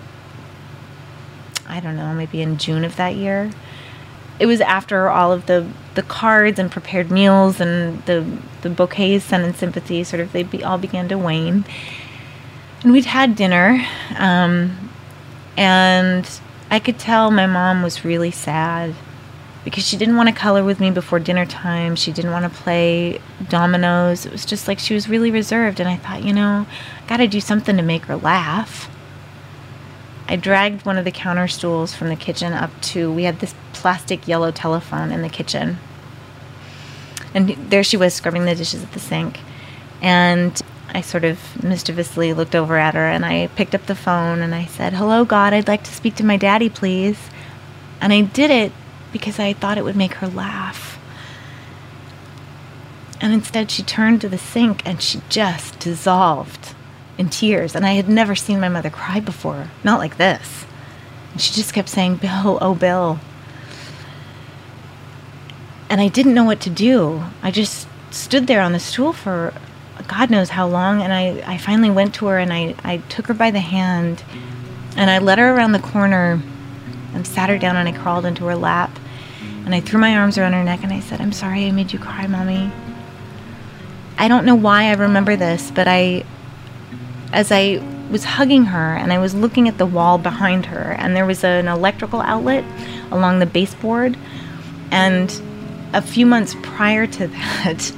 Speaker 4: I don't know, maybe in June of that year. It was after all of the, the cards and prepared meals and the, the bouquets sent in sympathy, sort of, they be, all began to wane. And we'd had dinner, um, and I could tell my mom was really sad because she didn't want to color with me before dinner time. She didn't want to play dominoes. It was just like she was really reserved. And I thought, you know, I got to do something to make her laugh. I dragged one of the counter stools from the kitchen up to, we had this plastic yellow telephone in the kitchen. And there she was scrubbing the dishes at the sink. And I sort of mischievously looked over at her and I picked up the phone and I said, Hello, God, I'd like to speak to my daddy, please. And I did it because I thought it would make her laugh. And instead, she turned to the sink and she just dissolved in tears. And I had never seen my mother cry before, not like this. And she just kept saying, Bill, oh, Bill. And I didn't know what to do. I just stood there on the stool for God knows how long. And I, I finally went to her and I, I took her by the hand and I led her around the corner and sat her down and I crawled into her lap and I threw my arms around her neck and I said, I'm sorry I made you cry, Mommy. I don't know why I remember this, but I, as I was hugging her and I was looking at the wall behind her, and there was an electrical outlet along the baseboard. And a few months prior to that,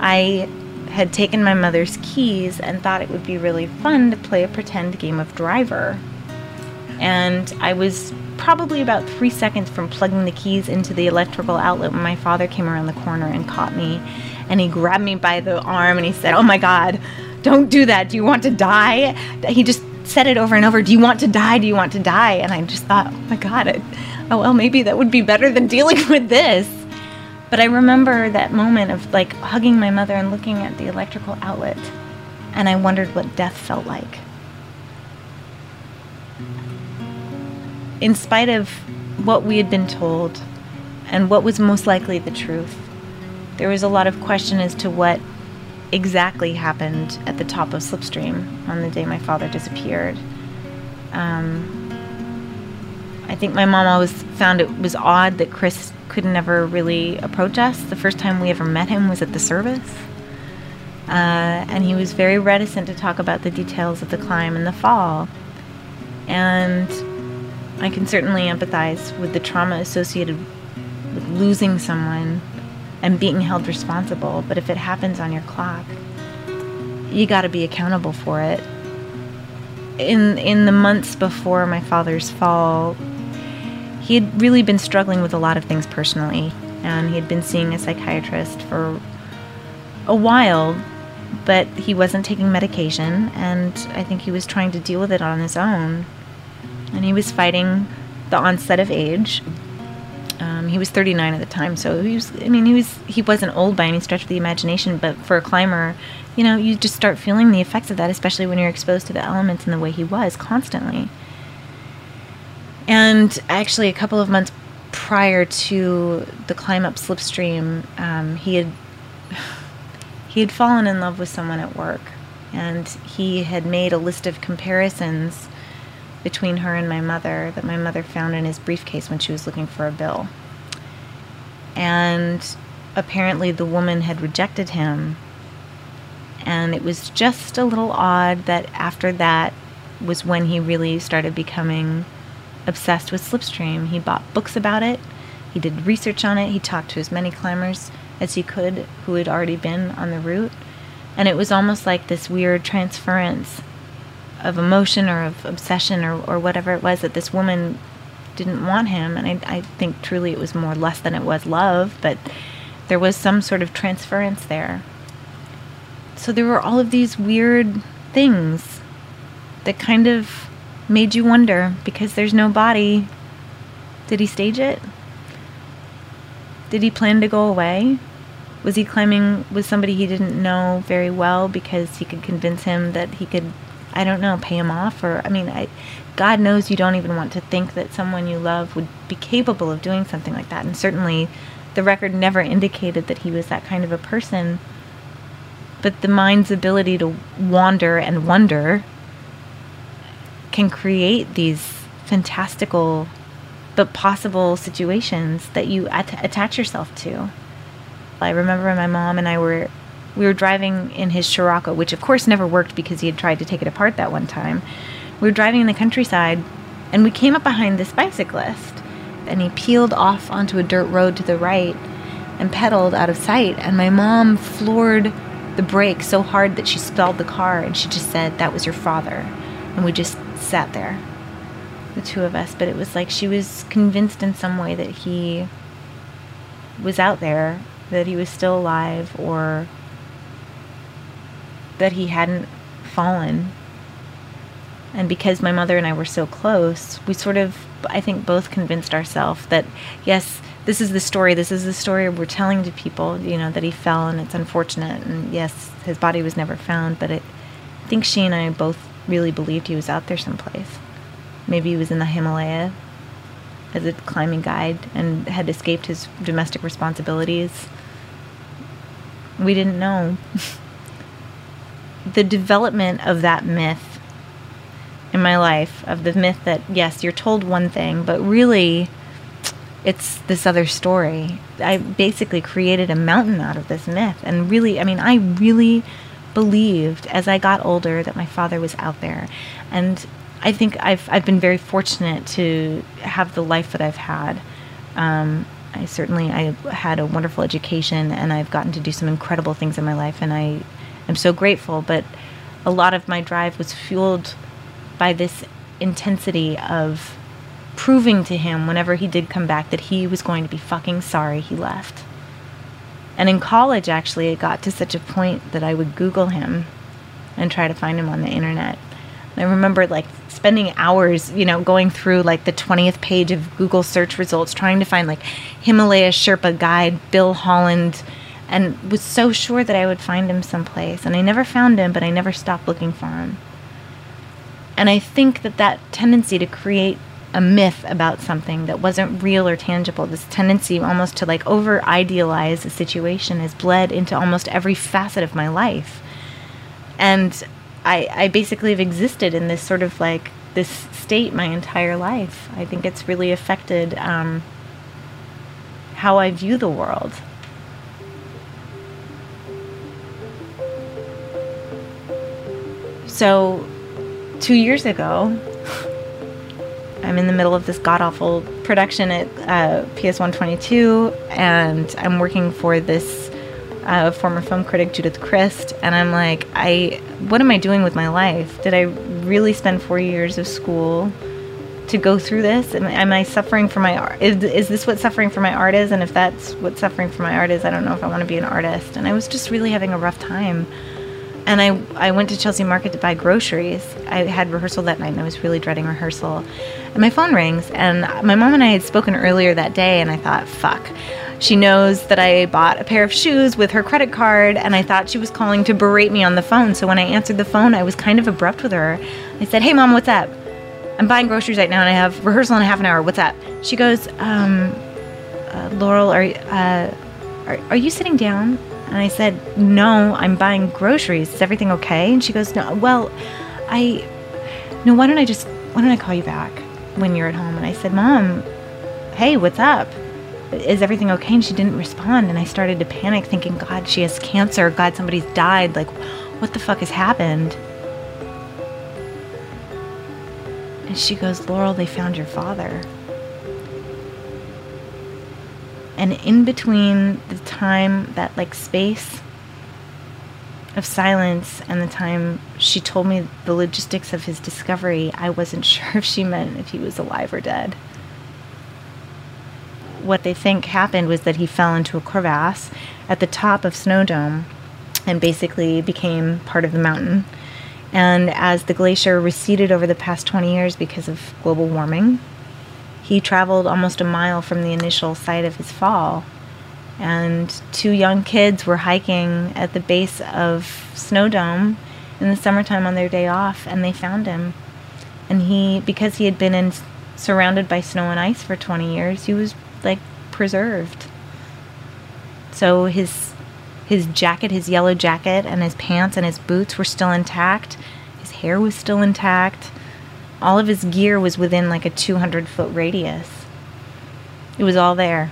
Speaker 4: I had taken my mother's keys and thought it would be really fun to play a pretend game of driver. And I was probably about three seconds from plugging the keys into the electrical outlet when my father came around the corner and caught me. And he grabbed me by the arm and he said, Oh my God, don't do that. Do you want to die? He just said it over and over Do you want to die? Do you want to die? And I just thought, Oh my God, I, oh well, maybe that would be better than dealing with this. But I remember that moment of like hugging my mother and looking at the electrical outlet. And I wondered what death felt like. In spite of what we had been told and what was most likely the truth, there was a lot of question as to what exactly happened at the top of Slipstream on the day my father disappeared. Um, I think my mom always found it was odd that Chris could never really approach us. The first time we ever met him was at the service. Uh, and he was very reticent to talk about the details of the climb and the fall. And I can certainly empathize with the trauma associated with losing someone and being held responsible, but if it happens on your clock, you got to be accountable for it. In in the months before my father's fall, he had really been struggling with a lot of things personally, and he had been seeing a psychiatrist for a while, but he wasn't taking medication, and I think he was trying to deal with it on his own and he was fighting the onset of age. Um, he was 39 at the time, so he was. I mean, he was. He wasn't old by any stretch of the imagination, but for a climber, you know, you just start feeling the effects of that, especially when you're exposed to the elements in the way he was constantly. And actually, a couple of months prior to the climb up slipstream, um, he had he had fallen in love with someone at work, and he had made a list of comparisons between her and my mother that my mother found in his briefcase when she was looking for a bill. And apparently the woman had rejected him. And it was just a little odd that after that was when he really started becoming obsessed with Slipstream. He bought books about it, he did research on it, he talked to as many climbers as he could who had already been on the route. And it was almost like this weird transference of emotion or of obsession or, or whatever it was that this woman didn't want him. And I, I think truly it was more less than it was love, but there was some sort of transference there. So there were all of these weird things that kind of made you wonder because there's no body. Did he stage it? Did he plan to go away? Was he climbing with somebody he didn't know very well because he could convince him that he could, I don't know, pay him off? Or, I mean, I, God knows you don't even want to think that someone you love would be capable of doing something like that. And certainly the record never indicated that he was that kind of a person. But the mind's ability to wander and wonder can create these fantastical but possible situations that you at- attach yourself to. I remember my mom and I were we were driving in his Scirocco, which of course never worked because he had tried to take it apart that one time. We were driving in the countryside and we came up behind this bicyclist and he peeled off onto a dirt road to the right and pedaled out of sight. And my mom floored the brake so hard that she spelled the car and she just said that was your father. And we just sat there the two of us. But it was like she was convinced in some way that he was out there that he was still alive or that he hadn't fallen. And because my mother and I were so close we sort of I think both convinced ourselves that yes this is the story this is the story we're telling to people you know that he fell and it's unfortunate and yes his body was never found but it, I think she and I both really believed he was out there someplace. Maybe he was in the Himalaya as a climbing guide and had escaped his domestic responsibilities. We didn't know the development of that myth in my life of the myth that yes you're told one thing but really it's this other story. I basically created a mountain out of this myth. And really, I mean, I really believed as I got older that my father was out there. And I think I've, I've been very fortunate to have the life that I've had. Um, I certainly I had a wonderful education and I've gotten to do some incredible things in my life and I am so grateful. But a lot of my drive was fueled by this intensity of proving to him whenever he did come back that he was going to be fucking sorry he left. And in college, actually, it got to such a point that I would Google him and try to find him on the internet. And I remember like spending hours, you know, going through like the 20th page of Google search results trying to find like Himalaya Sherpa guide, Bill Holland, and was so sure that I would find him someplace. And I never found him, but I never stopped looking for him. And I think that that tendency to create a myth about something that wasn't real or tangible. This tendency almost to like over idealize a situation has bled into almost every facet of my life. And I, I basically have existed in this sort of like this state my entire life. I think it's really affected um, how I view the world. So, two years ago, I'm in the middle of this god awful production at uh, PS 122, and I'm working for this uh, former film critic Judith Crist, and I'm like, I, what am I doing with my life? Did I really spend four years of school to go through this? Am, am I suffering for my art? Is, is this what suffering for my art is? And if that's what suffering for my art is, I don't know if I want to be an artist. And I was just really having a rough time and I, I went to Chelsea Market to buy groceries. I had rehearsal that night and I was really dreading rehearsal. And my phone rings, and my mom and I had spoken earlier that day, and I thought, fuck. She knows that I bought a pair of shoes with her credit card, and I thought she was calling to berate me on the phone. So when I answered the phone, I was kind of abrupt with her. I said, Hey, mom, what's up? I'm buying groceries right now, and I have rehearsal in half an hour. What's up? She goes, um, uh, Laurel, are, uh, are, are you sitting down? And I said, No, I'm buying groceries. Is everything okay? And she goes, No, well, I, no, why don't I just, why don't I call you back when you're at home? And I said, Mom, hey, what's up? Is everything okay? And she didn't respond. And I started to panic, thinking, God, she has cancer. God, somebody's died. Like, what the fuck has happened? And she goes, Laurel, they found your father. And in between the time, that like space of silence and the time she told me the logistics of his discovery, I wasn't sure if she meant if he was alive or dead. What they think happened was that he fell into a crevasse at the top of Snow Dome and basically became part of the mountain. And as the glacier receded over the past 20 years because of global warming, he traveled almost a mile from the initial site of his fall. And two young kids were hiking at the base of Snow Dome in the summertime on their day off, and they found him. And he, because he had been in, surrounded by snow and ice for 20 years, he was like preserved. So his his jacket, his yellow jacket, and his pants and his boots were still intact. His hair was still intact. All of his gear was within like a 200 foot radius. It was all there.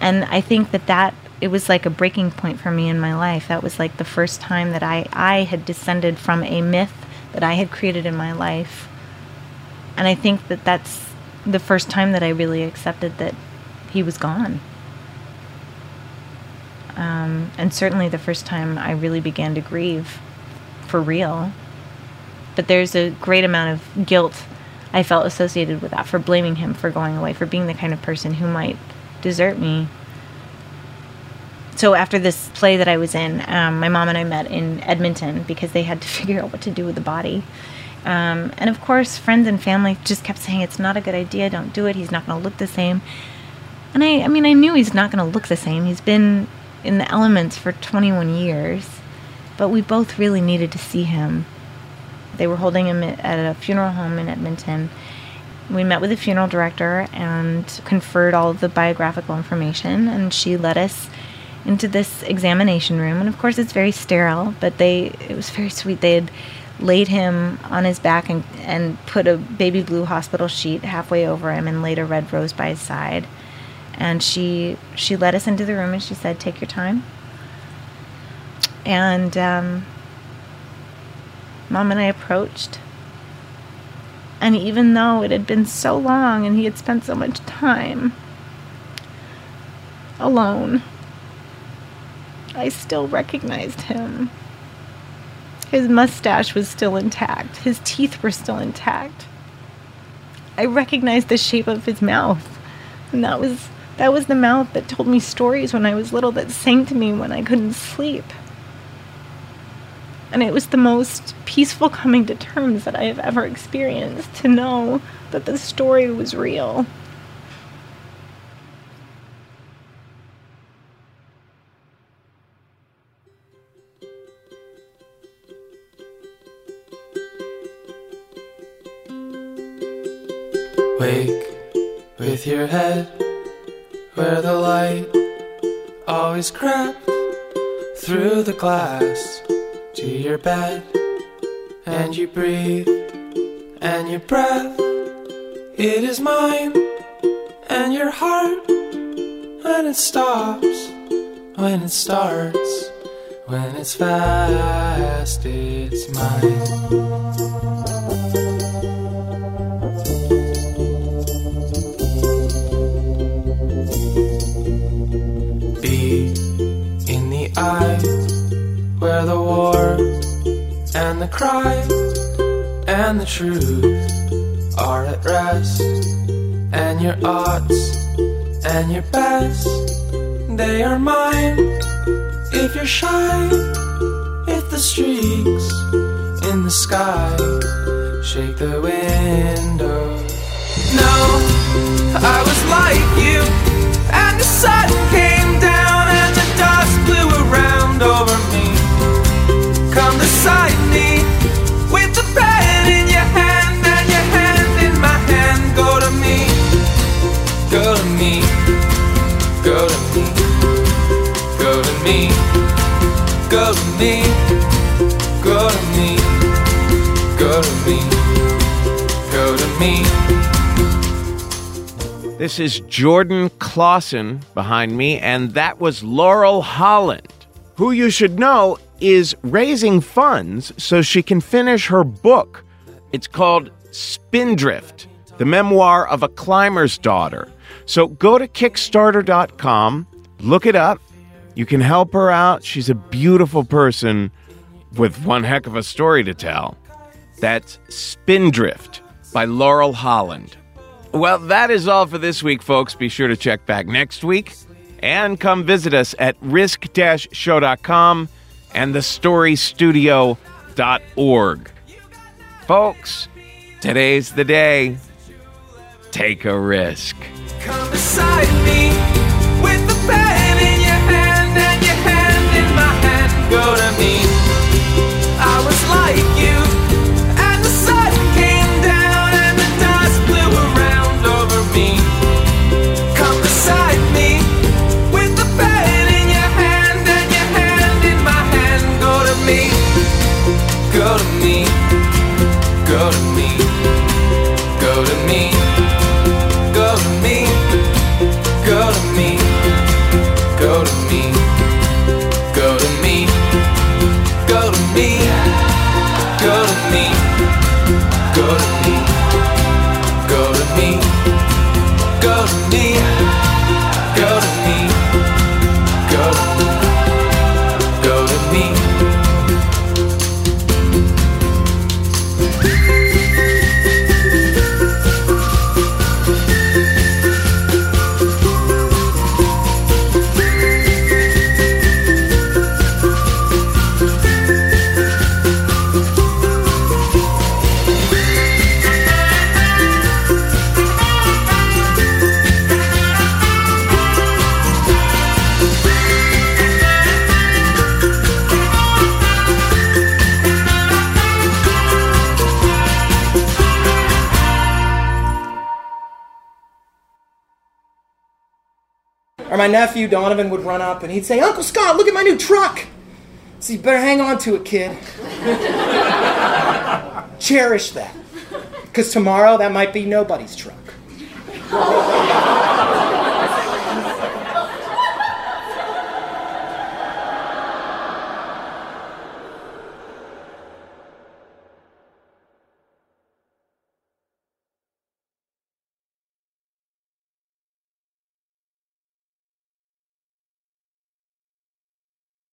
Speaker 4: And I think that that it was like a breaking point for me in my life. That was like the first time that I I had descended from a myth that I had created in my life. And I think that that's the first time that I really accepted that he was gone. Um, and certainly the first time I really began to grieve for real. But there's a great amount of guilt I felt associated with that for blaming him for going away, for being the kind of person who might desert me. So after this play that I was in, um, my mom and I met in Edmonton because they had to figure out what to do with the body. Um, and of course, friends and family just kept saying, it's not a good idea, don't do it, he's not going to look the same. And I, I mean, I knew he's not going to look the same. He's been in the elements for 21 years, but we both really needed to see him. They were holding him at a funeral home in Edmonton. We met with the funeral director and conferred all of the biographical information, and she led us into this examination room. And of course, it's very sterile, but they it was very sweet. They had laid him on his back and, and put a baby blue hospital sheet halfway over him and laid a red rose by his side and she she led us into the room and she said, "Take your time." And um, mom and I approached, and even though it had been so long and he had spent so much time alone, I still recognized him. His mustache was still intact. His teeth were still intact. I recognized the shape of his mouth. And that was that was the mouth that told me stories when I was little that sang to me when I couldn't sleep. And it was the most peaceful coming to terms that I have ever experienced to know that the story was real.
Speaker 5: Wake with your head where the light always crept through the glass to your bed, and you breathe, and your breath, it is mine, and your heart, when it stops, when it starts, when it's fast, it's mine. Crime and the truth are at rest, and your odds and your best, they are mine. If you're shy, if the streaks in the sky shake the window. No, I was like you, and the sun came down and the dust blew around over me. Come beside me go to me, go to me, go to me, go to me.
Speaker 1: This is Jordan Clausen behind me, and that was Laurel Holland, who you should know is raising funds so she can finish her book. It's called Spindrift, the memoir of a climber's daughter. So go to Kickstarter.com, look it up. You can help her out. She's a beautiful person with one heck of a story to tell. That's Spindrift by Laurel Holland. Well, that is all for this week, folks. Be sure to check back next week and come visit us at risk show.com and thestorystudio.org. Folks, today's the day. Take a risk.
Speaker 5: go to
Speaker 3: my nephew Donovan would run up and he'd say, Uncle Scott, look at my new truck. So you better hang on to it, kid. Cherish that. Because tomorrow that might be nobody's truck.